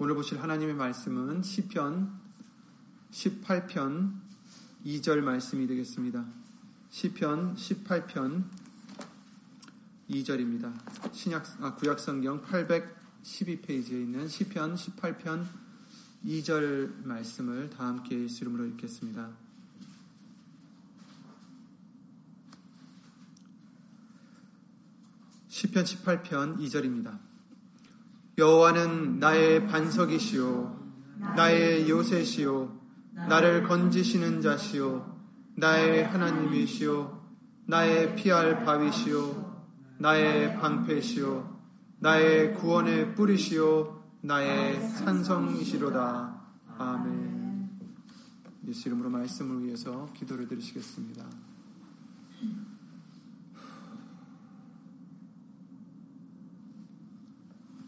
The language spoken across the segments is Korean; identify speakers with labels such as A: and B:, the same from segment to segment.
A: 오늘 보실 하나님의 말씀은 시편 18편 2절 말씀이 되겠습니다. 시편 18편 2절입니다. 신약 아, 구약 성경 812페이지에 있는 시편 18편 2절 말씀을 다 함께 예수 이름으로 읽겠습니다. 시편 18편 2절입니다. 여호와는 나의 반석이시요 나의 요새시요 나를 건지시는 자시요 나의 하나님이시요 나의 피할 바위시요 나의 방패시요 나의 구원의 뿌리시요 나의 산성이시로다 아멘 예수 이름으로 말씀을 위해서 기도를 드리시겠습니다.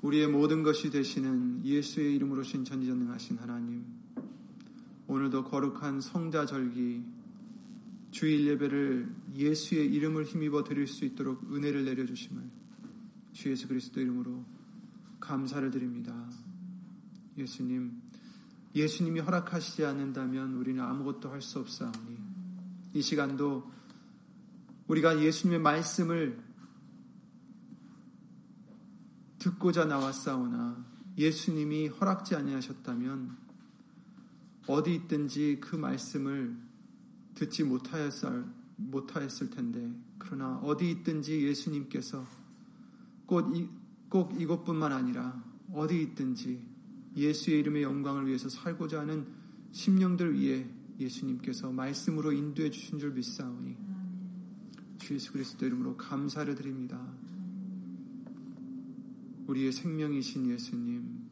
A: 우리의 모든 것이 되시는 예수의 이름으로 신 전지전능하신 하나님, 오늘도 거룩한 성자 절기 주일 예배를 예수의 이름을 힘입어 드릴 수 있도록 은혜를 내려 주심을 주 예수 그리스도 이름으로 감사를 드립니다. 예수님, 예수님이 허락하시지 않는다면 우리는 아무것도 할 수 없사오니 이 시간도 우리가 예수님의 말씀을 듣고자 나왔사오나 예수님이 허락지 아니하셨다면 어디 있든지 그 말씀을 듣지 못하였을, 못하였을 텐데 그러나 어디 있든지 예수님께서 꼭, 이, 꼭 이곳뿐만 아니라 어디 있든지 예수의 이름의 영광을 위해서 살고자 하는 심령들 위해 예수님께서 말씀으로 인도해 주신 줄 믿사오니 주 예수 그리스도 이름으로 감사를 드립니다. 우리의 생명이신 예수님,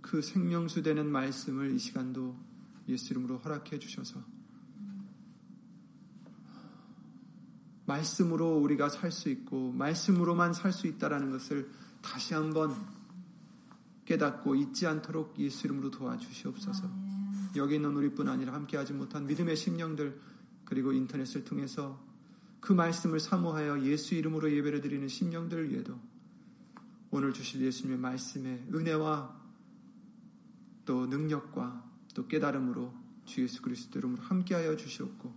A: 그 생명수 되는 말씀을 이 시간도 예수 이름으로 허락해 주셔서 말씀으로 우리가 살 수 있고 말씀으로만 살 수 있다라는 것을 다시 한번 깨닫고 잊지 않도록 예수 이름으로 도와주시옵소서. 여기 있는 우리뿐 아니라 함께하지 못한 믿음의 심령들 그리고 인터넷을 통해서 그 말씀을 사모하여 예수 이름으로 예배를 드리는 심령들을 위해도 오늘 주실 예수님의 말씀에 은혜와 또 능력과 또 깨달음으로 주 예수 그리스도 이름으로 함께하여 주시옵고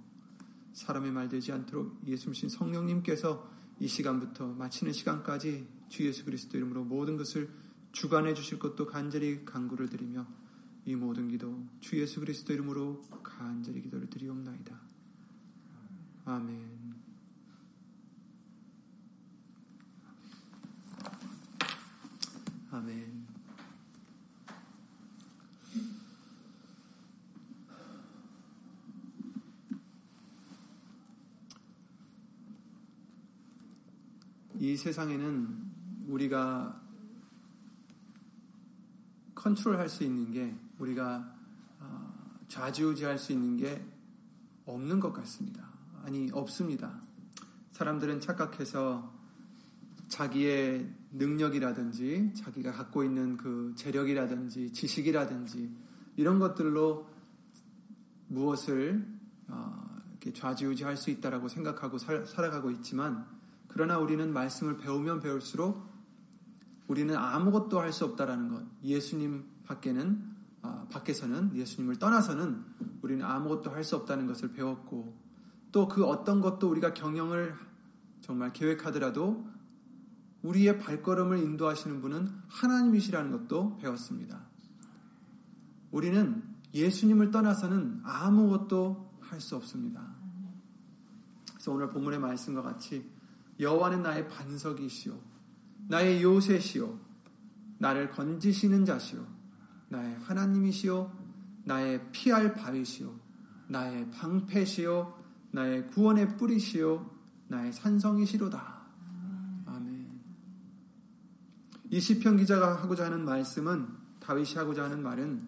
A: 사람의 말 되지 않도록 예수님 성령님께서 이 시간부터 마치는 시간까지 주 예수 그리스도 이름으로 모든 것을 주관해 주실 것도 간절히 간구를 드리며 이 모든 기도 주 예수 그리스도 이름으로 간절히 기도를 드리옵나이다. 아멘. 아멘. 이 세상에는 우리가 컨트롤 할 수 있는 게 우리가 좌지우지 할 수 있는 게 없는 것 같습니다. 아니 없습니다. 사람들은 착각해서 자기의 능력이라든지 자기가 갖고 있는 그 재력이라든지 지식이라든지 이런 것들로 무엇을 어, 좌지우지할 수 있다라고 생각하고 살, 살아가고 있지만 그러나 우리는 말씀을 배우면 배울수록 우리는 아무것도 할 수 없다라는 것. 예수님 밖에는 어, 밖에서는 예수님을 떠나서는 우리는 아무것도 할 수 없다는 것을 배웠고 또 그 어떤 것도 우리가 경영을 정말 계획하더라도 우리의 발걸음을 인도하시는 분은 하나님이시라는 것도 배웠습니다. 우리는 예수님을 떠나서는 아무것도 할 수 없습니다. 그래서 오늘 본문의 말씀과 같이 여호와는 나의 반석이시오, 나의 요새시오, 나를 건지시는 자시오, 나의 하나님이시오, 나의 피할 바위시오, 나의 방패시오, 나의 구원의 뿌리시오, 나의 산성이시로다. 이 시편 기자가 하고자 하는 말씀은 다윗이 하고자 하는 말은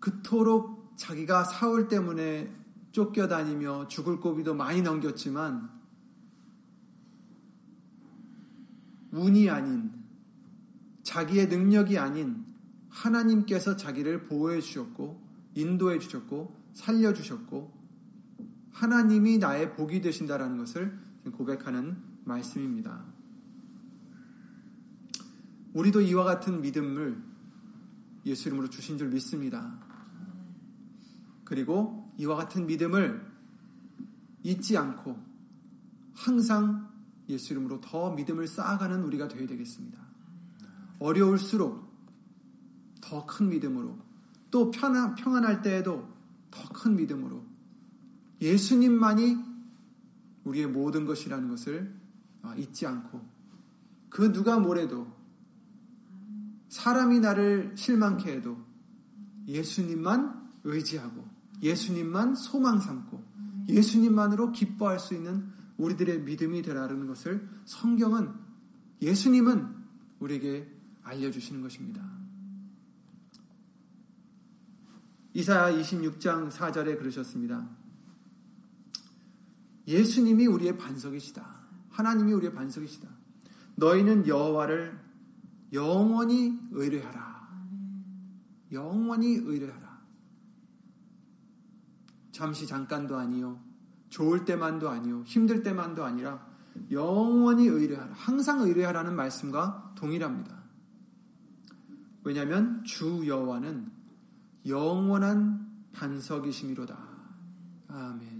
A: 그토록 자기가 사울 때문에 쫓겨다니며 죽을 고비도 많이 넘겼지만 운이 아닌 자기의 능력이 아닌 하나님께서 자기를 보호해 주셨고 인도해 주셨고 살려 주셨고 하나님이 나의 복이 되신다라는 것을 고백하는 말씀입니다. 우리도 이와 같은 믿음을 예수 이름으로 주신 줄 믿습니다. 그리고 이와 같은 믿음을 잊지 않고 항상 예수 이름으로 더 믿음을 쌓아가는 우리가 되어야 되겠습니다. 어려울수록 더 큰 믿음으로 또 편안, 평안할 때에도 더 큰 믿음으로 예수님만이 우리의 모든 것이라는 것을 아, 잊지 않고 그 누가 뭐래도 사람이 나를 실망케 해도 예수님만 의지하고 예수님만 소망 삼고 예수님만으로 기뻐할 수 있는 우리들의 믿음이 되라는 것을 성경은 예수님은 우리에게 알려주시는 것입니다. 이사야 26장 4절에 그러셨습니다. 예수님이 우리의 반석이시다. 하나님이 우리의 반석이시다. 너희는 여호와를 영원히 의뢰하라. 영원히 의뢰하라. 잠시 잠깐도 아니요. 좋을 때만도 아니요. 힘들 때만도 아니라 영원히 의뢰하라. 항상 의뢰하라는 말씀과 동일합니다. 왜냐하면 주 여호와는 영원한 반석이심이로다. 아멘.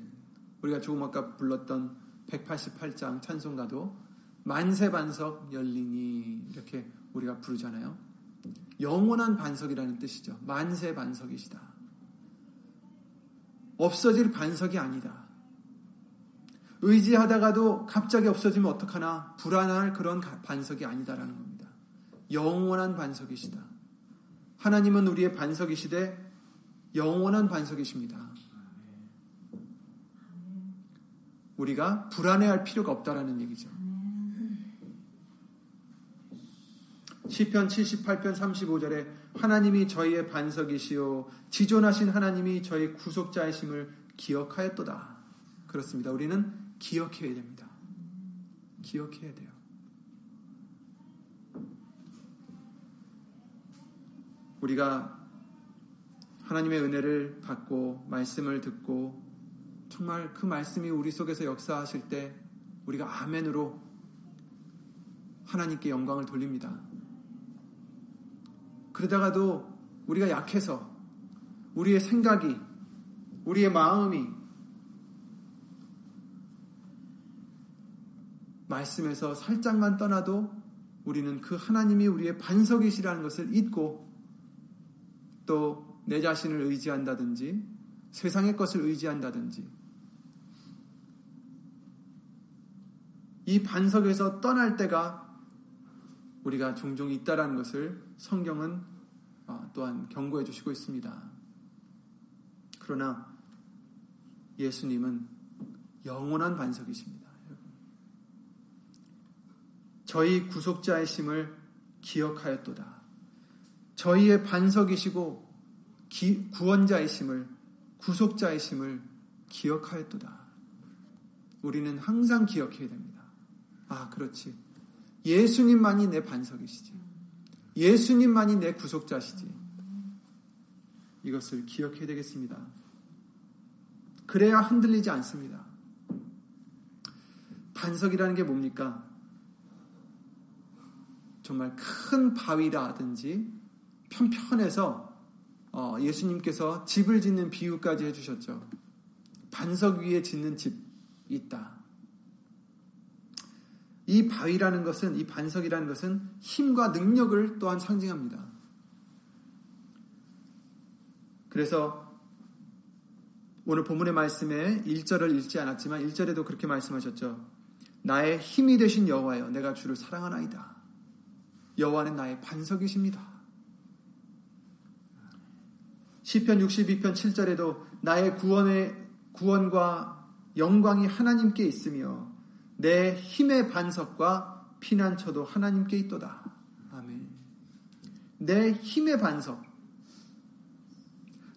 A: 우리가 조금 아까 불렀던 188장 찬송가도 만세 반석 열리니 이렇게 우리가 부르잖아요. 영원한 반석이라는 뜻이죠. 만세 반석이시다. 없어질 반석이 아니다. 의지하다가도 갑자기 없어지면 어떡하나 불안할 그런 반석이 아니다라는 겁니다. 영원한 반석이시다. 하나님은 우리의 반석이시되 영원한 반석이십니다. 우리가 불안해할 필요가 없다라는 얘기죠. 시편 78편 35절에 하나님이 저희의 반석이시요 지존하신 하나님이 저희 구속자이심을 기억하였도다. 그렇습니다. 우리는 기억해야 됩니다. 기억해야 돼요. 우리가 하나님의 은혜를 받고 말씀을 듣고 정말 그 말씀이 우리 속에서 역사하실 때 우리가 아멘으로 하나님께 영광을 돌립니다. 그러다가도 우리가 약해서 우리의 생각이, 우리의 마음이 말씀에서 살짝만 떠나도 우리는 그 하나님이 우리의 반석이시라는 것을 잊고 또 내 자신을 의지한다든지 세상의 것을 의지한다든지 이 반석에서 떠날 때가 우리가 종종 있다라는 것을 성경은 어, 또한 경고해 주시고 있습니다. 그러나 예수님은 영원한 반석이십니다. 저희 구속자의 심을 기억하였도다. 저희의 반석이시고 구원자의 심을 구속자의 심을 기억하였도다. 우리는 항상 기억해야 됩니다. 아, 그렇지. 예수님만이 내 반석이시지. 예수님만이 내 구속자시지. 이것을 기억해야 되겠습니다. 그래야 흔들리지 않습니다. 반석이라는 게 뭡니까? 정말 큰 바위라든지 편편해서 어, 예수님께서 집을 짓는 비유까지 해주셨죠. 반석 위에 짓는 집 있다. 이 바위라는 것은, 이 반석이라는 것은 힘과 능력을 또한 상징합니다. 그래서 오늘 본문의 말씀에 1절을 읽지 않았지만 1절에도 그렇게 말씀하셨죠. 나의 힘이 되신 여호와여 내가 주를 사랑하나이다. 여호와는 나의 반석이십니다. 시편 62편 7절에도 나의 구원의 구원과 영광이 하나님께 있으며 내 힘의 반석과 피난처도 하나님께 있도다. 아멘. 내 힘의 반석.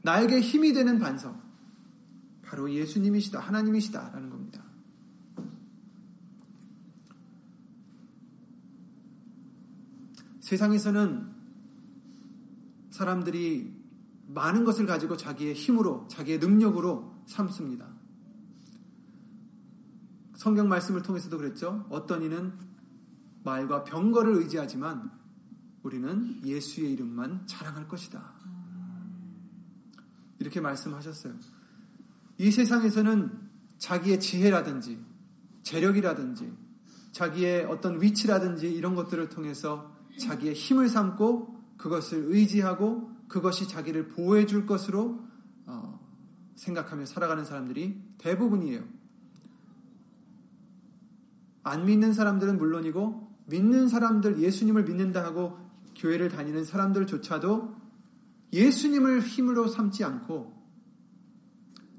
A: 나에게 힘이 되는 반석. 바로 예수님이시다. 하나님이시다. 라는 겁니다. 세상에서는 사람들이 많은 것을 가지고 자기의 힘으로, 자기의 능력으로 삼습니다. 성경 말씀을 통해서도 그랬죠. 어떤 이는 말과 병거를 의지하지만 우리는 예수의 이름만 자랑할 것이다. 이렇게 말씀하셨어요. 이 세상에서는 자기의 지혜라든지 재력이라든지 자기의 어떤 위치라든지 이런 것들을 통해서 자기의 힘을 삼고 그것을 의지하고 그것이 자기를 보호해 줄 것으로 어, 생각하며 살아가는 사람들이 대부분이에요. 안 믿는 사람들은 물론이고 믿는 사람들 예수님을 믿는다 하고 교회를 다니는 사람들조차도 예수님을 힘으로 삼지 않고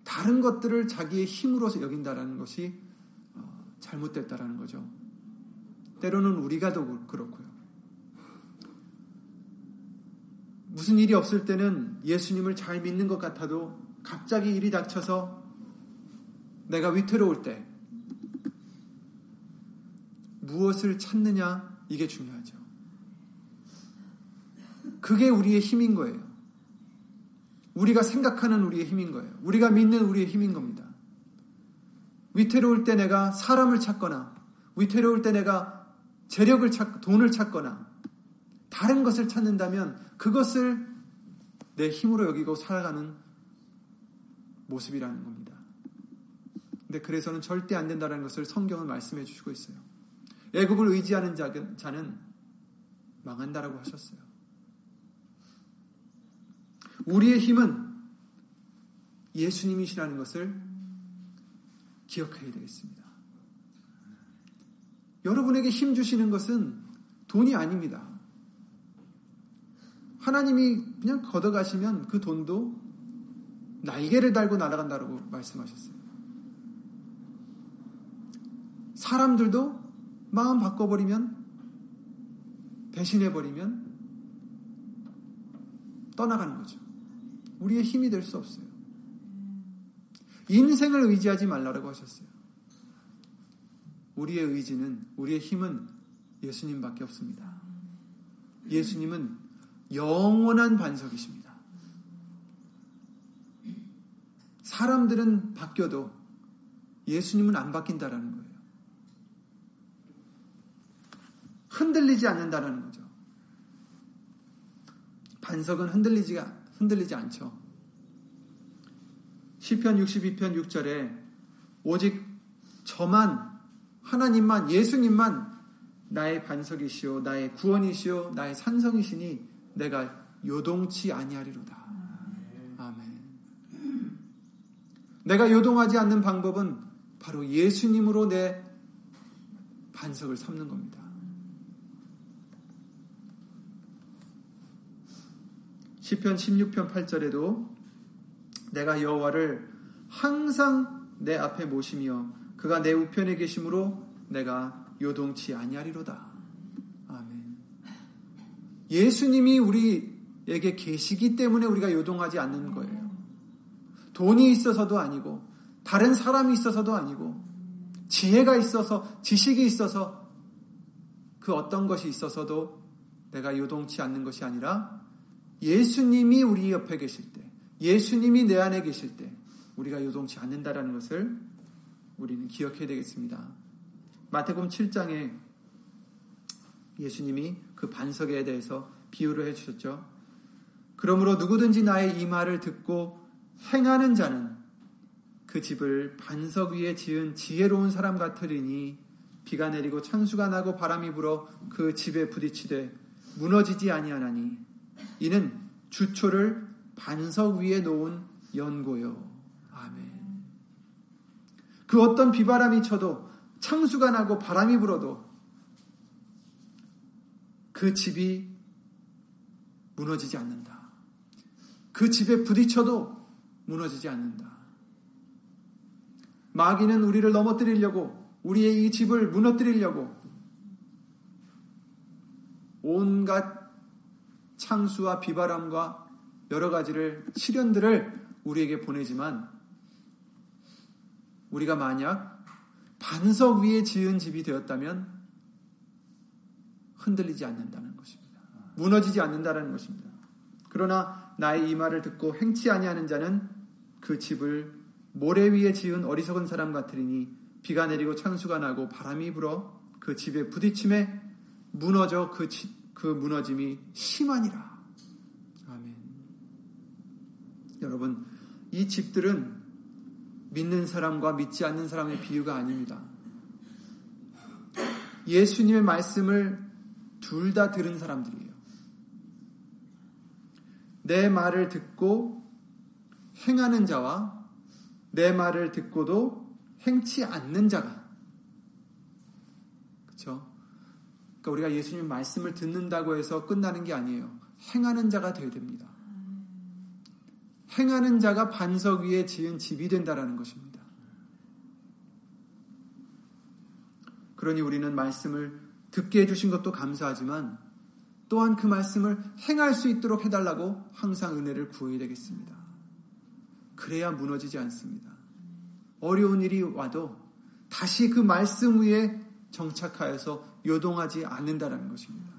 A: 다른 것들을 자기의 힘으로 여긴다라는 것이 어, 잘못됐다라는 거죠. 때로는 우리가 더 그렇고요. 무슨 일이 없을 때는 예수님을 잘 믿는 것 같아도 갑자기 일이 닥쳐서 내가 위태로울 때 무엇을 찾느냐 이게 중요하죠. 그게 우리의 힘인 거예요. 우리가 생각하는 우리의 힘인 거예요. 우리가 믿는 우리의 힘인 겁니다. 위태로울 때 내가 사람을 찾거나 위태로울 때 내가 재력을 찾 돈을 찾거나 다른 것을 찾는다면 그것을 내 힘으로 여기고 살아가는 모습이라는 겁니다. 근데 그래서는 절대 안 된다는 것을 성경은 말씀해 주시고 있어요. 애굽을 의지하는 자는 망한다라고 하셨어요. 우리의 힘은 예수님이시라는 것을 기억해야 되겠습니다. 여러분에게 힘 주시는 것은 돈이 아닙니다. 하나님이 그냥 걷어가시면 그 돈도 날개를 달고 날아간다고 말씀하셨어요. 사람들도 마음 바꿔버리면, 배신해버리면 떠나가는 거죠. 우리의 힘이 될 수 없어요. 인생을 의지하지 말라고 하셨어요. 우리의 의지는, 우리의 힘은 예수님밖에 없습니다. 예수님은 영원한 반석이십니다. 사람들은 바뀌어도 예수님은 안 바뀐다라는 거예요. 흔들리지 않는다는 거죠. 반석은 흔들리지가 흔들리지 않죠. 시편 62편 6절에 오직 저만 하나님만 예수님만 나의 반석이시오 나의 구원이시오 나의 산성이시니 내가 요동치 아니하리로다. 아멘. 내가 요동하지 않는 방법은 바로 예수님으로 내 반석을 삼는 겁니다. 시편 16편 8절에도 내가 여호와를 항상 내 앞에 모시며 그가 내 우편에 계심으로 내가 요동치 아니하리로다. 아멘. 예수님이 우리에게 계시기 때문에 우리가 요동하지 않는 거예요. 돈이 있어서도 아니고 다른 사람이 있어서도 아니고 지혜가 있어서 지식이 있어서 그 어떤 것이 있어서도 내가 요동치 않는 것이 아니라 예수님이 우리 옆에 계실 때, 예수님이 내 안에 계실 때, 우리가 요동치 않는다라는 것을 우리는 기억해야 되겠습니다. 마태복음 7장에 예수님이 그 반석에 대해서 비유를 해 주셨죠. 그러므로 누구든지 나의 이 말을 듣고 행하는 자는 그 집을 반석 위에 지은 지혜로운 사람 같으리니 비가 내리고 창수가 나고 바람이 불어 그 집에 부딪히되 무너지지 아니하나니 이는 주초를 반석 위에 놓은 연고요. 아멘. 그 어떤 비바람이 쳐도 창수가 나고 바람이 불어도 그 집이 무너지지 않는다. 그 집에 부딪혀도 무너지지 않는다. 마귀는 우리를 넘어뜨리려고 우리의 이 집을 무너뜨리려고 온갖 창수와 비바람과 여러 가지를 시련들을 우리에게 보내지만 우리가 만약 반석 위에 지은 집이 되었다면 흔들리지 않는다는 것입니다. 무너지지 않는다는 것입니다. 그러나 나의 이 말을 듣고 행치 아니하는 자는 그 집을 모래 위에 지은 어리석은 사람 같으리니 비가 내리고 창수가 나고 바람이 불어 그 집에 부딪힘에 무너져 그 집, 그 무너짐이 심하니라. 아멘. 여러분, 이 집들은 믿는 사람과 믿지 않는 사람의 비유가 아닙니다. 예수님의 말씀을 둘 다 들은 사람들이에요. 내 말을 듣고 행하는 자와 내 말을 듣고도 행치 않는 자가 그렇죠? 그러니까 우리가 예수님 말씀을 듣는다고 해서 끝나는 게 아니에요. 행하는 자가 되어야 됩니다. 행하는 자가 반석 위에 지은 집이 된다라는 것입니다. 그러니 우리는 말씀을 듣게 해주신 것도 감사하지만 또한 그 말씀을 행할 수 있도록 해달라고 항상 은혜를 구해야 되겠습니다. 그래야 무너지지 않습니다. 어려운 일이 와도 다시 그 말씀 위에 정착하여서 요동하지 않는다라는 것입니다.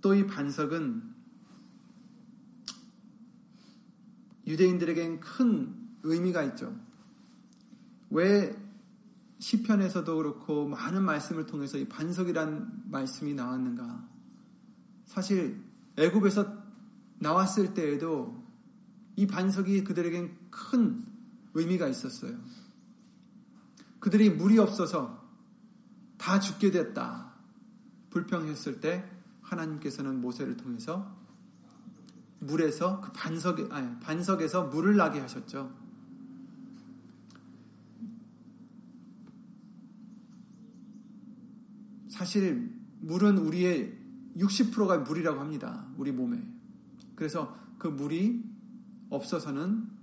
A: 또 이 반석은 유대인들에겐 큰 의미가 있죠. 왜 시편에서도 그렇고 많은 말씀을 통해서 이 반석이란 말씀이 나왔는가? 사실 애굽에서 나왔을 때에도 이 반석이 그들에겐 큰 의미가 있었어요. 그들이 물이 없어서 다 죽게 됐다. 불평했을 때 하나님께서는 모세를 통해서 물에서 그 반석에 아니, 반석에서 물을 나게 하셨죠. 사실 물은 우리의 60%가 물이라고 합니다. 우리 몸에. 그래서 그 물이 없어서는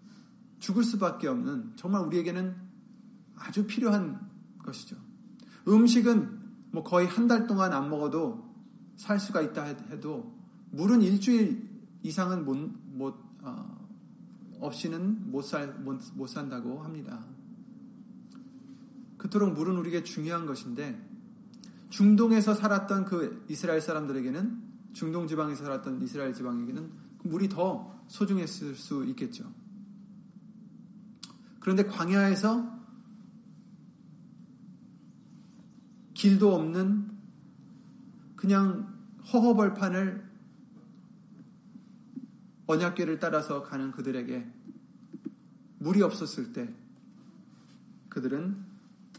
A: 죽을 수밖에 없는 정말 우리에게는 아주 필요한 것이죠. 음식은 뭐 거의 한 달 동안 안 먹어도 살 수가 있다 해도 물은 일주일 이상은 못, 못 어, 없이는 못, 살, 못, 못 산다고 합니다. 그토록 물은 우리에게 중요한 것인데 중동에서 살았던 그 이스라엘 사람들에게는 중동 지방에서 살았던 이스라엘 지방에게는 물이 더 소중했을 수 있겠죠. 그런데 광야에서 길도 없는 그냥 허허벌판을 언약궤를 따라서 가는 그들에게 물이 없었을 때 그들은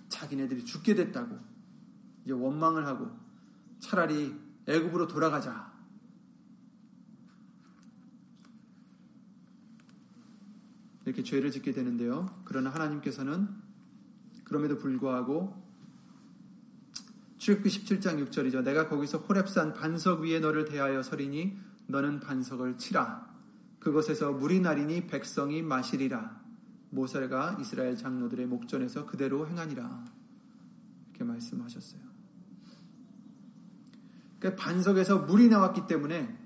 A: 자기네들이 죽게 됐다고 이제 원망을 하고 차라리 애굽으로 돌아가자. 이렇게 죄를 짓게 되는데요. 그러나 하나님께서는 그럼에도 불구하고 출애굽기 17장 6절이죠. 내가 거기서 호렙산 반석 위에 너를 대하여 서리니 너는 반석을 치라. 그것에서 물이 나리니 백성이 마시리라. 모세가 이스라엘 장로들의 목전에서 그대로 행하니라. 이렇게 말씀하셨어요. 그 반석에서 물이 나왔기 때문에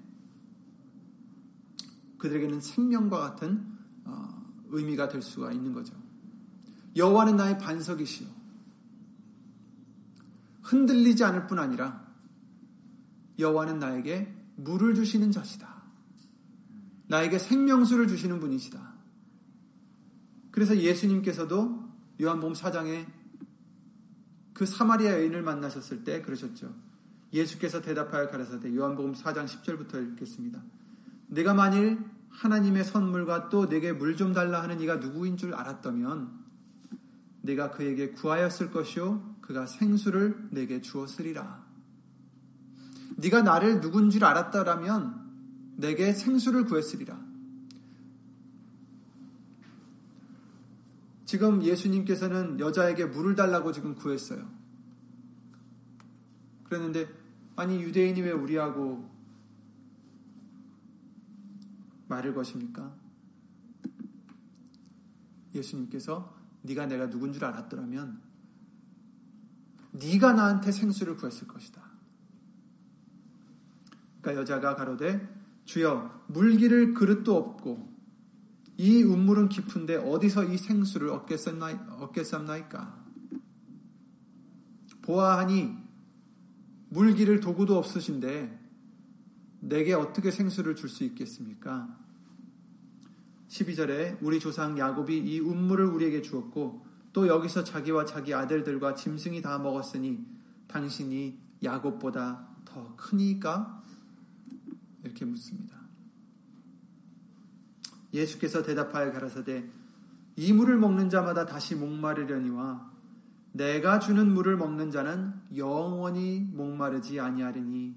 A: 그들에게는 생명과 같은 어, 의미가 될 수가 있는 거죠. 여호와는 나의 반석이시요. 흔들리지 않을 뿐 아니라 여호와는 나에게 물을 주시는 자시다. 나에게 생명수를 주시는 분이시다. 그래서 예수님께서도 요한복음 4장에 그 사마리아 여인을 만나셨을 때 그러셨죠. 예수께서 대답하여 가라사대 요한복음 4장 10절부터 읽겠습니다. 내가 만일 하나님의 선물과 또 내게 물 좀 달라 하는 이가 누구인 줄 알았다면 내가 그에게 구하였을 것이요 그가 생수를 내게 주었으리라. 네가 나를 누군 줄 알았다라면 내게 생수를 구했으리라. 지금 예수님께서는 여자에게 물을 달라고 지금 구했어요. 그랬는데 아니 유대인이 왜 우리하고 말을 것입니까? 예수님께서 네가 내가 누군 줄 알았더라면 네가 나한테 생수를 구했을 것이다. 그러니까 여자가 가로되 주여 물기를 그릇도 없고 이 운물은 깊은데 어디서 이 생수를 얻겠삼나이까 보아하니 물기를 도구도 없으신데 내게 어떻게 생수를 줄 수 있겠습니까? 12절에 우리 조상 야곱이 이 운물을 우리에게 주었고 또 여기서 자기와 자기 아들들과 짐승이 다 먹었으니 당신이 야곱보다 더 크니까? 이렇게 묻습니다. 예수께서 대답하여 가라사대 이 물을 먹는 자마다 다시 목마르려니와 내가 주는 물을 먹는 자는 영원히 목마르지 아니하리니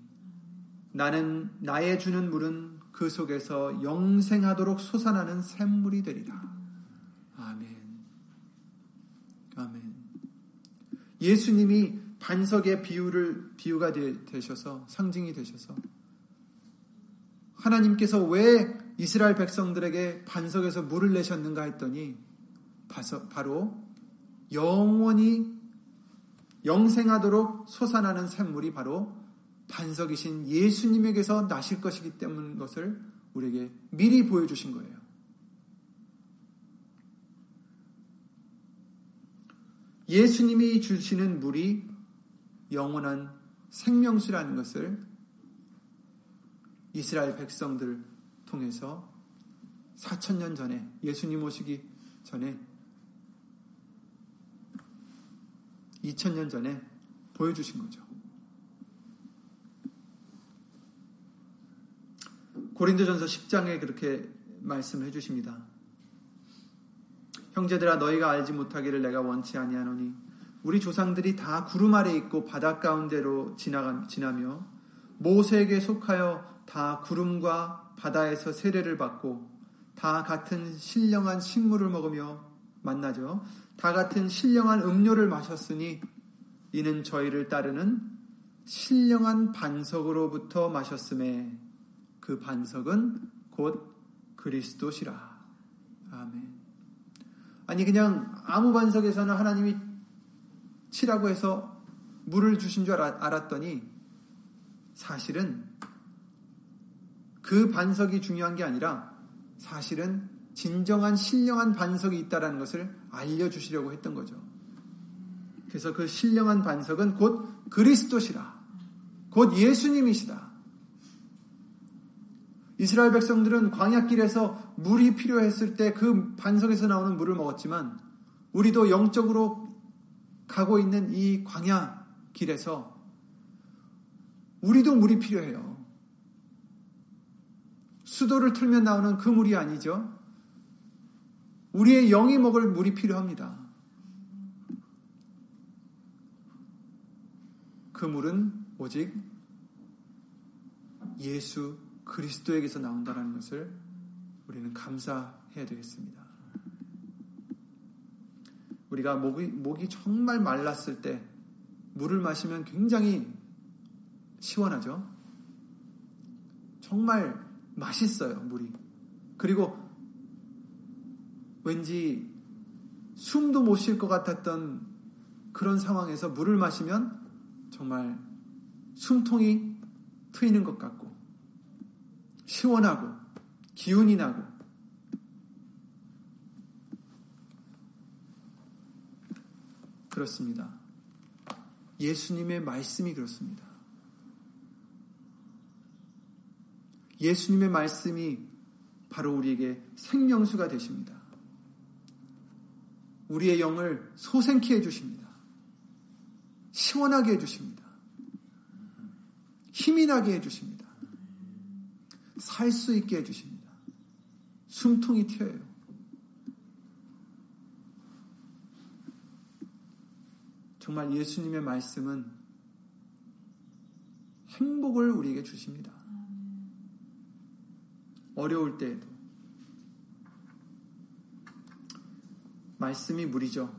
A: 나는 나의 주는 물은 그 속에서 영생하도록 솟아나는 샘물이 되리라. 아멘. 아멘. 예수님이 반석의 비유를 비유가 되, 셔서 상징이 되셔서 하나님께서 왜 이스라엘 백성들에게 반석에서 물을 내셨는가 했더니 바로 영원히 영생하도록 솟아나는 샘물이 바로 반석이신 예수님에게서 나실 것이기 때문 것을 우리에게 미리 보여주신 거예요. 예수님이 주시는 물이 영원한 생명수라는 것을 이스라엘 백성들 통해서 4천년 전에 예수님 오시기 전에 2000년 전에 보여주신 거죠. 고린도전서 10장에 그렇게 말씀해 주십니다. 형제들아 너희가 알지 못하기를 내가 원치 아니하노니 우리 조상들이 다 구름 아래 있고 바닷 가운데로 지나며 모세에게 속하여 다 구름과 바다에서 세례를 받고 다 같은 신령한 식물을 먹으며 만나죠. 다 같은 신령한 음료를 마셨으니 이는 저희를 따르는 신령한 반석으로부터 마셨음에 그 반석은 곧 그리스도시라. 아멘. 아니 그냥 아무 반석에서는 하나님이 치라고 해서 물을 주신 줄 알았더니 사실은 그 반석이 중요한 게 아니라 사실은 진정한 신령한 반석이 있다라는 것을 알려주시려고 했던 거죠. 그래서 그 신령한 반석은 곧 그리스도시라. 곧 예수님이시다. 이스라엘 백성들은 광야길에서 물이 필요했을 때 그 반석에서 나오는 물을 먹었지만 우리도 영적으로 가고 있는 이 광야 길에서 우리도 물이 필요해요. 수도를 틀면 나오는 그 물이 아니죠. 우리의 영이 먹을 물이 필요합니다. 그 물은 오직 예수 그리스도에게서 나온다는 것을 우리는 감사해야 되겠습니다. 우리가 목이, 목이 정말 말랐을 때 물을 마시면 굉장히 시원하죠? 정말 맛있어요, 물이. 그리고 왠지 숨도 못 쉴 것 같았던 그런 상황에서 물을 마시면 정말 숨통이 트이는 것 같고, 시원하고, 기운이 나고, 그렇습니다. 예수님의 말씀이 그렇습니다. 예수님의 말씀이 바로 우리에게 생명수가 되십니다. 우리의 영을 소생케 해주십니다. 시원하게 해주십니다. 힘이 나게 해주십니다. 살 수 있게 해주십니다. 숨통이 튀어요. 정말 예수님의 말씀은 행복을 우리에게 주십니다. 어려울 때에도. 말씀이 물이죠.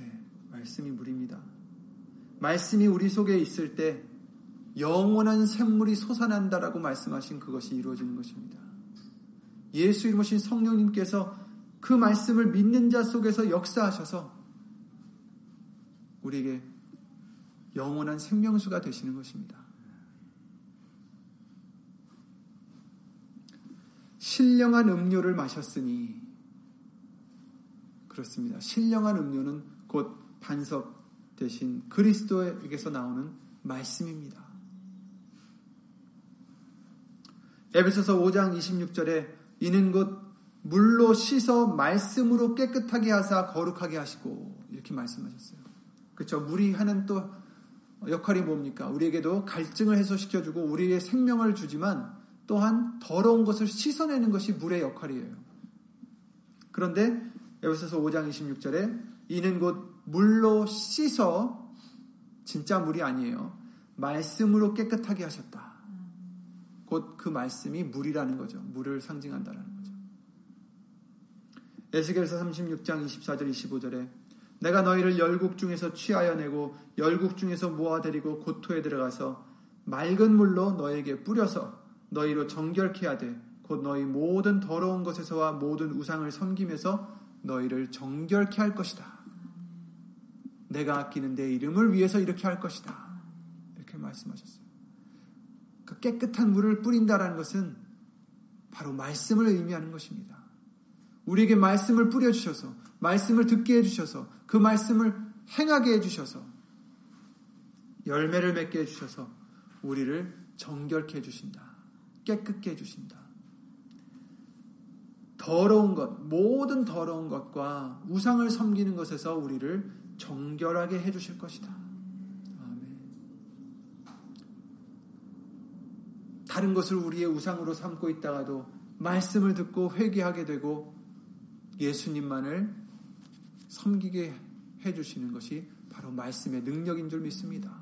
A: 네, 말씀이 물입니다. 말씀이 우리 속에 있을 때 영원한 샘물이 솟아난다라고 말씀하신 그것이 이루어지는 것입니다. 예수 이름으신 성령님께서 그 말씀을 믿는 자 속에서 역사하셔서 우리에게 영원한 생명수가 되시는 것입니다. 신령한 음료를 마셨으니 그렇습니다. 신령한 음료는 곧 반석 대신 그리스도에게서 나오는 말씀입니다. 에베소서 5장 26절에 이는 곧 물로 씻어 말씀으로 깨끗하게 하사 거룩하게 하시고 이렇게 말씀하셨어요. 그렇죠. 물이 하는 또 역할이 뭡니까? 우리에게도 갈증을 해소시켜주고 우리의 생명을 주지만 또한 더러운 것을 씻어내는 것이 물의 역할이에요. 그런데 에베소서 5장 26절에 이는 곧 물로 씻어 진짜 물이 아니에요. 말씀으로 깨끗하게 하셨다. 곧 그 말씀이 물이라는 거죠. 물을 상징한다라는 거죠. 에스겔서 36장 24절 25절에 내가 너희를 열국 중에서 취하여 내고 열국 중에서 모아 데리고 고토에 들어가서 맑은 물로 너에게 뿌려서 너희로 정결케 하되 곧 너희 모든 더러운 것에서와 모든 우상을 섬김에서 너희를 정결케 할 것이다. 내가 아끼는 내 이름을 위해서 이렇게 할 것이다. 이렇게 말씀하셨어요. 그 깨끗한 물을 뿌린다라는 것은 바로 말씀을 의미하는 것입니다. 우리에게 말씀을 뿌려주셔서, 말씀을 듣게 해주셔서, 그 말씀을 행하게 해주셔서, 열매를 맺게 해주셔서, 우리를 정결케 해주신다. 깨끗게 해주신다. 더러운 것, 모든 더러운 것과 우상을 섬기는 것에서 우리를 정결하게 해주실 것이다. 아멘. 다른 것을 우리의 우상으로 삼고 있다가도 말씀을 듣고 회개하게 되고 예수님만을 섬기게 해주시는 것이 바로 말씀의 능력인 줄 믿습니다.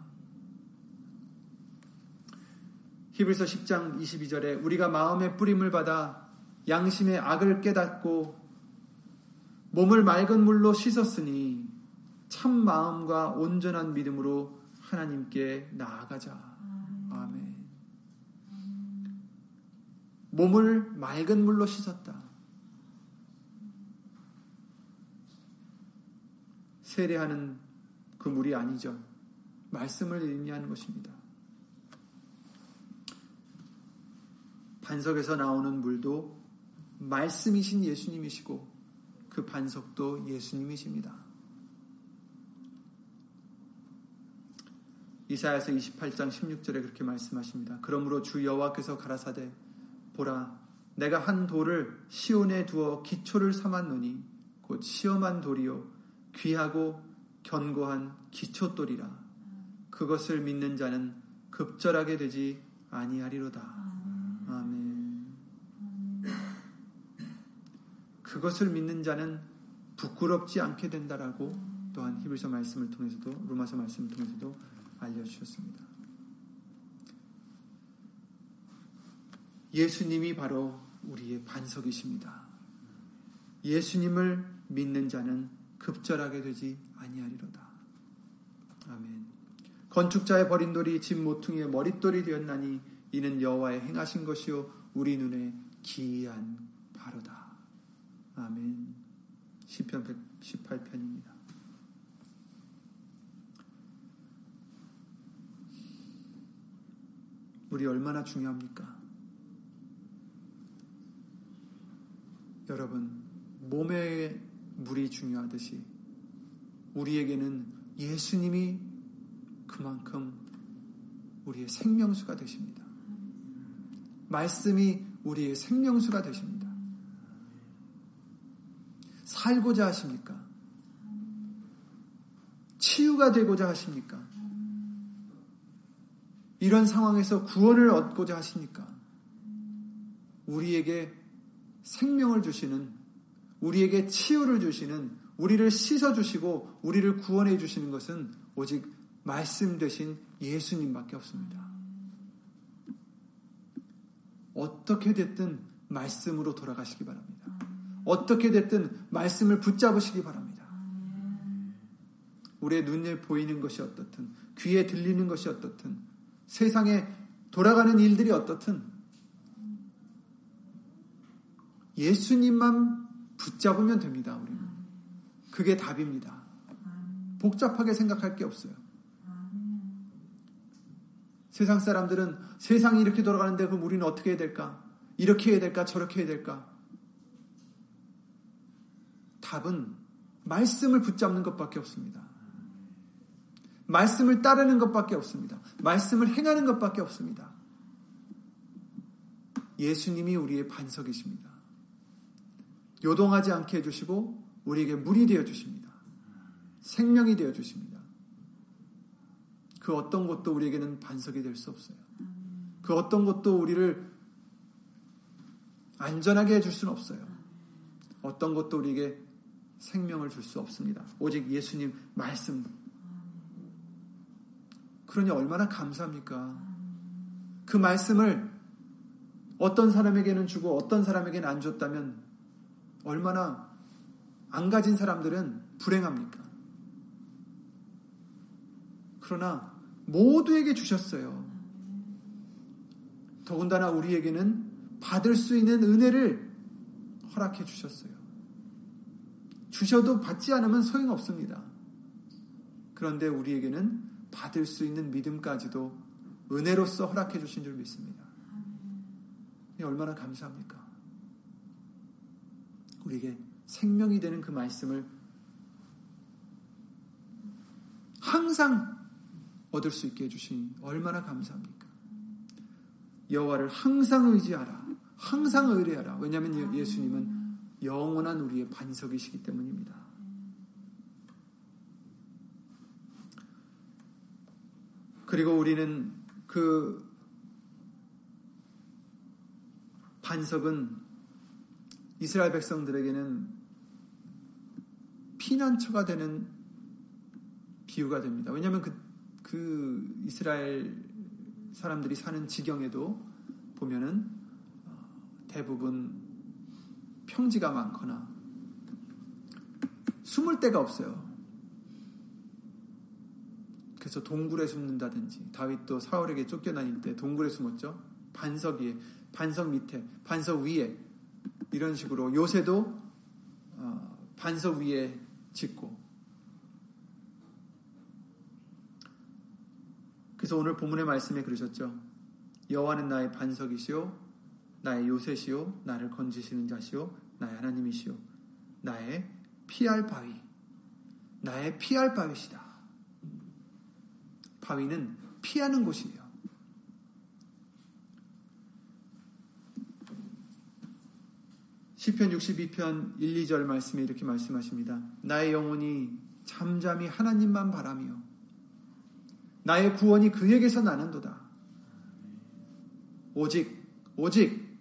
A: 히브리서 10장 22절에 우리가 마음의 뿌림을 받아 양심의 악을 깨닫고 몸을 맑은 물로 씻었으니 참 마음과 온전한 믿음으로 하나님께 나아가자. 아멘. 몸을 맑은 물로 씻었다. 세례하는 그 물이 아니죠. 말씀을 의미하는 것입니다. 반석에서 나오는 물도 말씀이신 예수님이시고 그 반석도 예수님이십니다. 이사야서 28장 16절에 그렇게 말씀하십니다. 그러므로 주 여호와께서 가라사대 보라 내가 한 돌을 시온에 두어 기초를 삼았노니 곧 시험한 돌이요 귀하고 견고한 기초돌이라 그것을 믿는 자는 급절하게 되지 아니하리로다. 그것을 믿는 자는 부끄럽지 않게 된다라고 또한 히브리서 말씀을 통해서도 로마서 말씀을 통해서도 알려주셨습니다. 예수님이 바로 우리의 반석이십니다. 예수님을 믿는 자는 급절하게 되지 아니하리로다. 아멘. 건축자의 버린 돌이 집 모퉁이의 머릿돌이 되었나니 이는 여호와의 행하신 것이요 우리 눈에 기이한 바로다. 아멘. 시편 118편입니다. 우리 얼마나 중요합니까? 여러분, 몸의 물이 중요하듯이 우리에게는 예수님이 그만큼 우리의 생명수가 되십니다. 말씀이 우리의 생명수가 되십니다. 살고자 하십니까? 치유가 되고자 하십니까? 이런 상황에서 구원을 얻고자 하십니까? 우리에게 생명을 주시는, 우리에게 치유를 주시는, 우리를 씻어 주시고, 우리를 구원해 주시는 것은 오직 말씀 되신 예수님밖에 없습니다. 어떻게 됐든 말씀으로 돌아가시기 바랍니다. 어떻게 됐든 말씀을 붙잡으시기 바랍니다. 우리의 눈에 보이는 것이 어떻든, 귀에 들리는 것이 어떻든, 세상에 돌아가는 일들이 어떻든, 예수님만 붙잡으면 됩니다, 우리는. 그게 답입니다. 복잡하게 생각할 게 없어요. 세상 사람들은 세상이 이렇게 돌아가는데 그럼 우리는 어떻게 해야 될까? 이렇게 해야 될까? 저렇게 해야 될까? 답은 말씀을 붙잡는 것밖에 없습니다. 말씀을 따르는 것밖에 없습니다. 말씀을 행하는 것밖에 없습니다. 예수님이 우리의 반석이십니다. 요동하지 않게 해주시고 우리에게 물이 되어 주십니다. 생명이 되어 주십니다. 그 어떤 것도 우리에게는 반석이 될 수 없어요. 그 어떤 것도 우리를 안전하게 해줄 수는 없어요. 어떤 것도 우리에게 생명을 줄 수 없습니다. 오직 예수님 말씀. 그러니 얼마나 감사합니까? 그 말씀을 어떤 사람에게는 주고 어떤 사람에게는 안 줬다면 얼마나 안 가진 사람들은 불행합니까? 그러나 모두에게 주셨어요. 더군다나 우리에게는 받을 수 있는 은혜를 허락해 주셨어요. 주셔도 받지 않으면 소용없습니다. 그런데 우리에게는 받을 수 있는 믿음까지도 은혜로서 허락해 주신 줄 믿습니다. 얼마나 감사합니까? 우리에게 생명이 되는 그 말씀을 항상 얻을 수 있게 해주시니 얼마나 감사합니까? 여호와를 항상 의지하라. 항상 의뢰하라. 왜냐하면 예수님은 영원한 우리의 반석이시기 때문입니다. 그리고 우리는 그 반석은 이스라엘 백성들에게는 피난처가 되는 비유가 됩니다. 왜냐하면 그, 그 이스라엘 사람들이 사는 지경에도 보면은 어, 대부분 평지가 많거나 숨을 데가 없어요. 그래서 동굴에 숨는다든지 다윗도 사울에게 쫓겨다닐 때 동굴에 숨었죠. 반석 위에, 반석 밑에, 반석 위에 이런 식으로 요새도 어, 반석 위에 짓고 그래서 오늘 본문의 말씀에 그러셨죠. 여호와는 나의 반석이시요 나의 요새시요 나를 건지시는 자시요 나의 하나님이시요 나의 피할 바위 나의 피할 바위시다. 바위는 피하는 곳이에요. 시편 62편 1, 2절 말씀에 이렇게 말씀하십니다. 나의 영혼이 잠잠히 하나님만 바라며 나의 구원이 그에게서 나는도다. 오직 오직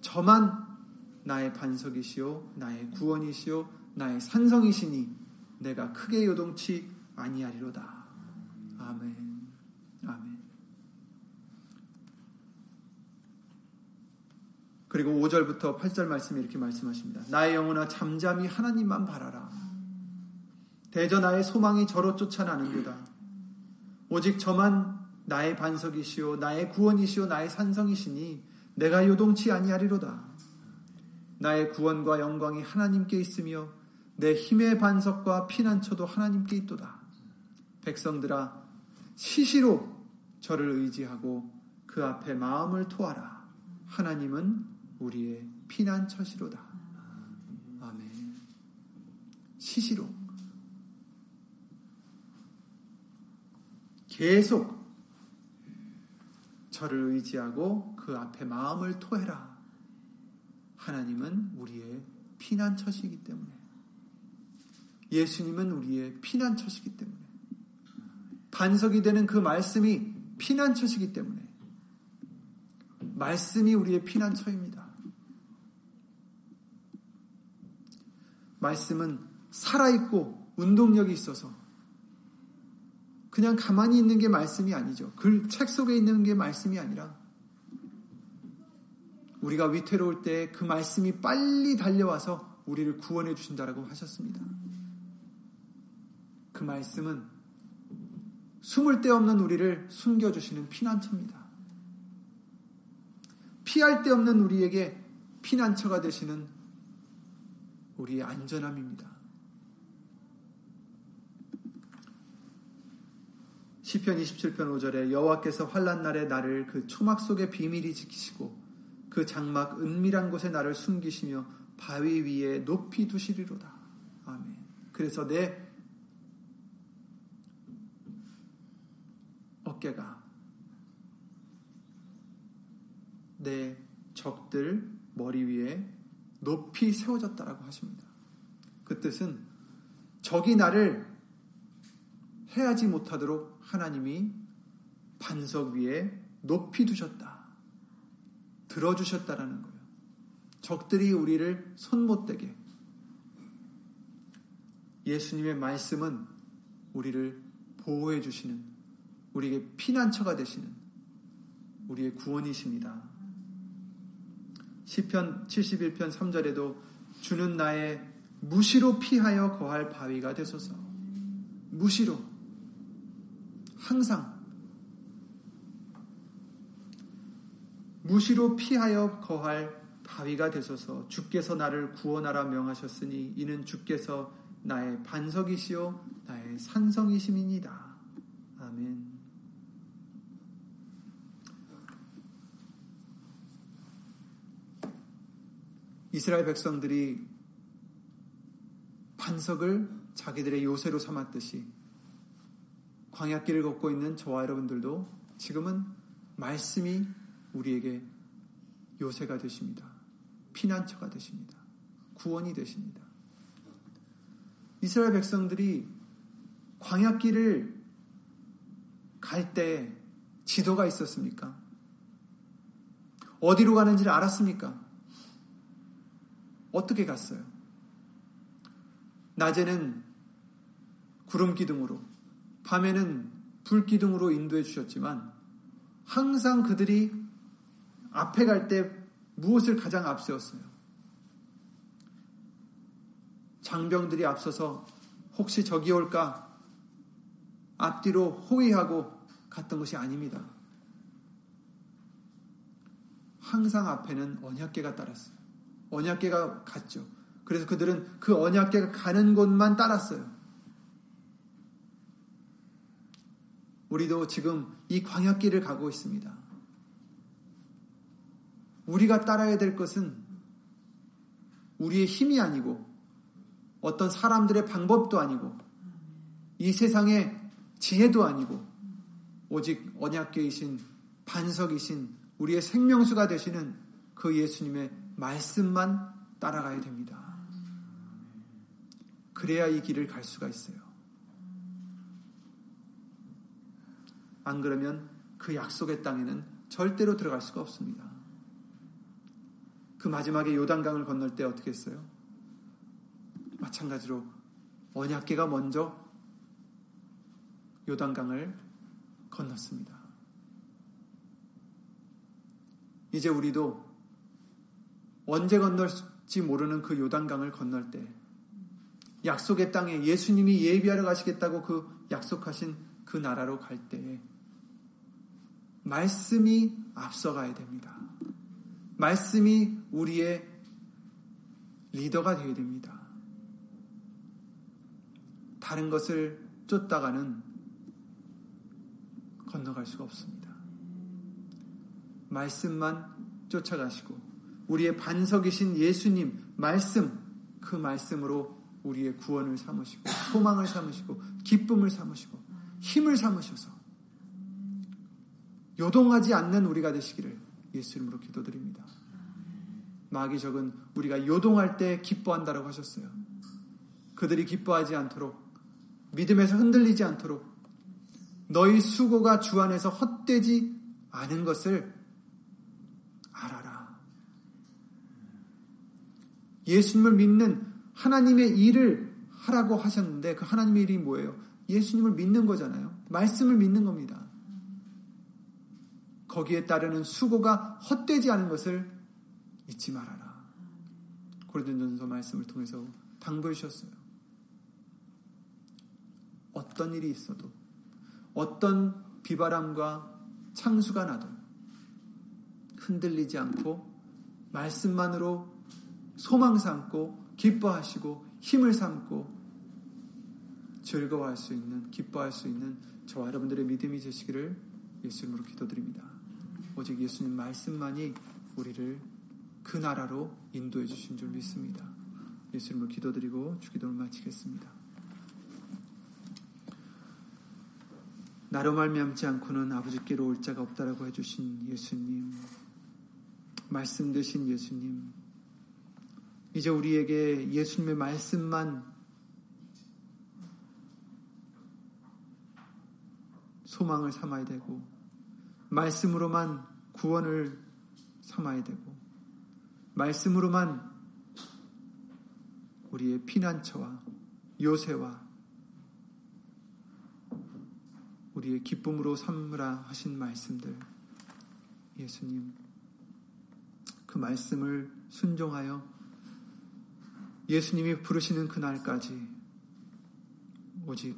A: 저만 나의 반석이시요 나의 구원이시요 나의 산성이시니 내가 크게 요동치 아니하리로다. 아멘. 그리고 5절부터 8절 말씀에 이렇게 말씀하십니다. 나의 영혼아 잠잠히 하나님만 바라라. 대저 나의 소망이 저로 쫓아나는도다. 오직 저만 나의 반석이시요 나의 구원이시요 나의 산성이시니 내가 요동치 아니하리로다. 나의 구원과 영광이 하나님께 있으며 내 힘의 반석과 피난처도 하나님께 있도다. 백성들아 시시로 저를 의지하고 그 앞에 마음을 토하라. 하나님은 우리의 피난처시로다. 아멘. 시시로 계속 저를 의지하고 그 앞에 마음을 토해라. 하나님은 우리의 피난처시기 때문에. 예수님은 우리의 피난처시기 때문에. 반석이 되는 그 말씀이 피난처시기 때문에. 말씀이 우리의 피난처입니다. 말씀은 살아있고 운동력이 있어서 그냥 가만히 있는 게 말씀이 아니죠. 글, 책 속에 있는 게 말씀이 아니라 우리가 위태로울 때 그 말씀이 빨리 달려와서 우리를 구원해 주신다라고 하셨습니다. 그 말씀은 숨을 데 없는 우리를 숨겨주시는 피난처입니다. 피할 데 없는 우리에게 피난처가 되시는 우리의 안전함입니다. 시편 27편 5절에 여호와께서 환란 날에 나를 그 초막 속에 비밀히 지키시고 그 장막 은밀한 곳에 나를 숨기시며 바위 위에 높이 두시리로다. 아멘. 그래서 내 어깨가 내 적들 머리 위에 높이 세워졌다라고 하십니다. 그 뜻은 적이 나를 해하지 못하도록 하나님이 반석 위에 높이 두셨다. 들어주셨다라는 거예요. 적들이 우리를 손 못 대게. 예수님의 말씀은 우리를 보호해 주시는, 우리에게 피난처가 되시는 우리의 구원이십니다. 시편 71편 3절에도 주는 나의 무시로 피하여 거할 바위가 되소서. 무시로. 항상. 무시로 피하여 거할 바위가 되소서. 주께서 나를 구원하라 명하셨으니 이는 주께서 나의 반석이시요 나의 산성이심이니다. 아멘. 이스라엘 백성들이 반석을 자기들의 요새로 삼았듯이 광야길을 걷고 있는 저와 여러분들도 지금은 말씀이 우리에게 요새가 되십니다. 피난처가 되십니다. 구원이 되십니다. 이스라엘 백성들이 광야길을 갈 때 지도가 있었습니까? 어디로 가는지를 알았습니까? 어떻게 갔어요? 낮에는 구름 기둥으로, 밤에는 불 기둥으로 인도해 주셨지만 항상 그들이 앞에 갈 때 무엇을 가장 앞세웠어요? 장병들이 앞서서 혹시 적이 올까 앞뒤로 호위하고 갔던 것이 아닙니다. 항상 앞에는 언약계가 따랐어요. 언약계가 갔죠. 그래서 그들은 그 언약계가 가는 곳만 따랐어요. 우리도 지금 이 광약길을 가고 있습니다. 우리가 따라야 될 것은 우리의 힘이 아니고 어떤 사람들의 방법도 아니고 이 세상의 지혜도 아니고 오직 언약계이신 반석이신 우리의 생명수가 되시는 그 예수님의 말씀만 따라가야 됩니다. 그래야 이 길을 갈 수가 있어요. 안 그러면 그 약속의 땅에는 절대로 들어갈 수가 없습니다. 그 마지막에 요단강을 건널 때 어떻게 했어요? 마찬가지로 언약계가 먼저 요단강을 건넜습니다. 이제 우리도 언제 건널지 모르는 그 요단강을 건널 때 약속의 땅에 예수님이 예비하러 가시겠다고 그 약속하신 그 나라로 갈 때에 말씀이 앞서가야 됩니다. 말씀이 우리의 리더가 되어야 됩니다. 다른 것을 쫓다가는 건너갈 수가 없습니다. 말씀만 쫓아가시고 우리의 반석이신 예수님 말씀 그 말씀으로 우리의 구원을 삼으시고 소망을 삼으시고 기쁨을 삼으시고 힘을 삼으셔서 요동하지 않는 우리가 되시기를 예수 이름으로 기도드립니다. 마귀 적은 우리가 요동할 때 기뻐한다라고 하셨어요. 그들이 기뻐하지 않도록 믿음에서 흔들리지 않도록 너희 수고가 주 안에서 헛되지 않은 것을 알아라. 예수님을 믿는 하나님의 일을 하라고 하셨는데 그 하나님의 일이 뭐예요? 예수님을 믿는 거잖아요. 말씀을 믿는 겁니다. 거기에 따르는 수고가 헛되지 않은 것을 잊지 말아라. 고린도전서 말씀을 통해서 당부해 주셨어요. 어떤 일이 있어도 어떤 비바람과 창수가 나도 흔들리지 않고 말씀만으로 소망 삼고 기뻐하시고 힘을 삼고 즐거워할 수 있는 기뻐할 수 있는 저와 여러분들의 믿음이 되시기를 예수님으로 기도드립니다. 오직 예수님 말씀만이 우리를 그 나라로 인도해 주신 줄 믿습니다. 예수님을 기도드리고 주기도를 마치겠습니다. 나로 말미암지 않고는 아버지께로 올 자가 없다라고 해주신 예수님, 말씀 되신 예수님, 이제 우리에게 예수님의 말씀만 소망을 삼아야 되고 말씀으로만 구원을 삼아야 되고 말씀으로만 우리의 피난처와 요새와 우리의 기쁨으로 삼으라 하신 말씀들. 예수님 그 말씀을 순종하여 예수님이 부르시는 그날까지 오직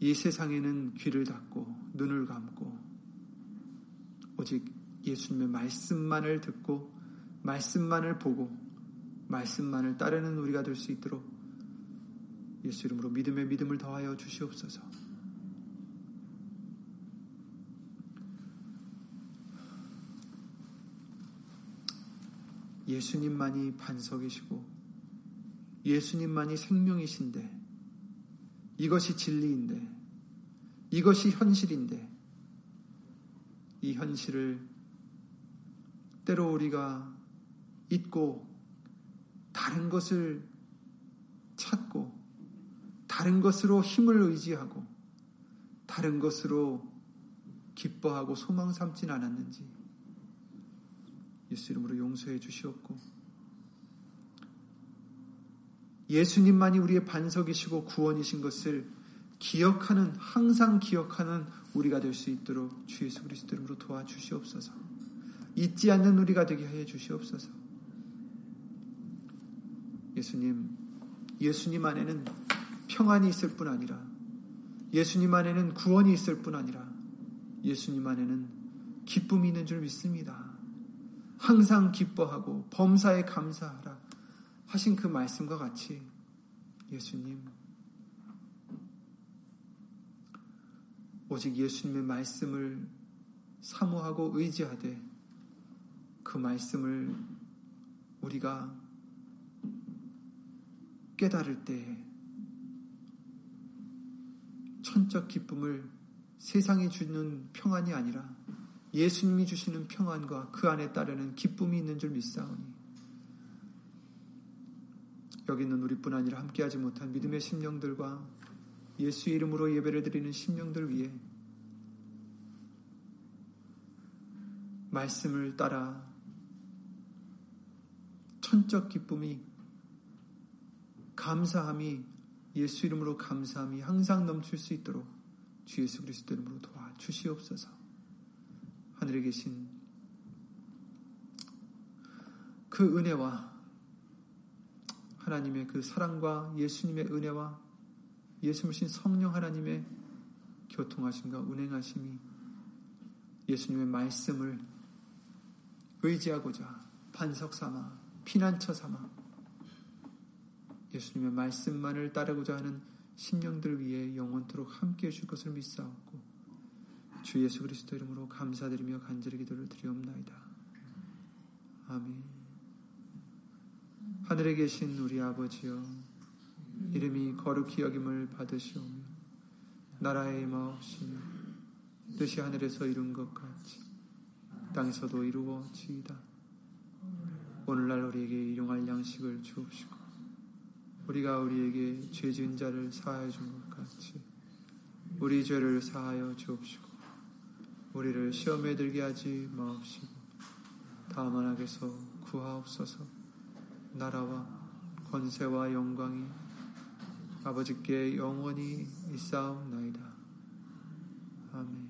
A: 이 세상에는 귀를 닫고 눈을 감고 오직 예수님의 말씀만을 듣고 말씀만을 보고 말씀만을 따르는 우리가 될 수 있도록 예수 이름으로 믿음의 믿음을 더하여 주시옵소서. 예수님만이 반석이시고 예수님만이 생명이신데 이것이 진리인데 이것이 현실인데 이 현실을 때로 우리가 잊고 다른 것을 찾고 다른 것으로 힘을 의지하고 다른 것으로 기뻐하고 소망 삼진 않았는지 예수 이름으로 용서해 주시옵고 예수님만이 우리의 반석이시고 구원이신 것을 기억하는 항상 기억하는 우리가 될 수 있도록 주 예수 그리스도 이름으로 도와주시옵소서. 잊지 않는 우리가 되게 해 주시옵소서. 예수님, 예수님 안에는 평안이 있을 뿐 아니라 예수님 안에는 구원이 있을 뿐 아니라 예수님 안에는 기쁨이 있는 줄 믿습니다. 항상 기뻐하고 범사에 감사하라 하신 그 말씀과 같이 예수님. 오직 예수님의 말씀을 사모하고 의지하되 그 말씀을 우리가 깨달을 때 천적 기쁨을 세상이 주는 평안이 아니라 예수님이 주시는 평안과 그 안에 따르는 기쁨이 있는 줄 믿사오니 여기 있는 우리뿐 아니라 함께하지 못한 믿음의 심령들과 예수 이름으로 예배를 드리는 심령들 위해 말씀을 따라 천적 기쁨이 감사함이 예수 이름으로 감사함이 항상 넘칠 수 있도록 주 예수 그리스도 이름으로 도와 주시옵소서. 하늘에 계신 그 은혜와 하나님의 그 사랑과 예수님의 은혜와 예수님신 성령 하나님의 교통하심과 운행하심이 예수님의 말씀을 의지하고자 반석 삼아 피난처 삼아 예수님의 말씀만을 따르고자 하는 심령들 위해 영원토록 함께 해줄 것을 믿사옵고 주 예수 그리스도 이름으로 감사드리며 간절히 기도를 드리옵나이다. 아멘. 하늘에 계신 우리 아버지여 이름이 거룩히 여김을 받으시오며 나라의 임하옵시며 뜻이 하늘에서 이룬 것 같이 땅에서도 이루어지이다. 오늘날 우리에게 일용할 양식을 주옵시고 우리가 우리에게 죄 지은 자를 사하여 준 것 같이 우리 죄를 사하여 주옵시고 우리를 시험에 들게 하지 마옵시고 다만 악에서 구하옵소서 나라와 권세와 영광이 아버지께 영원히 있사옵나이다. 아멘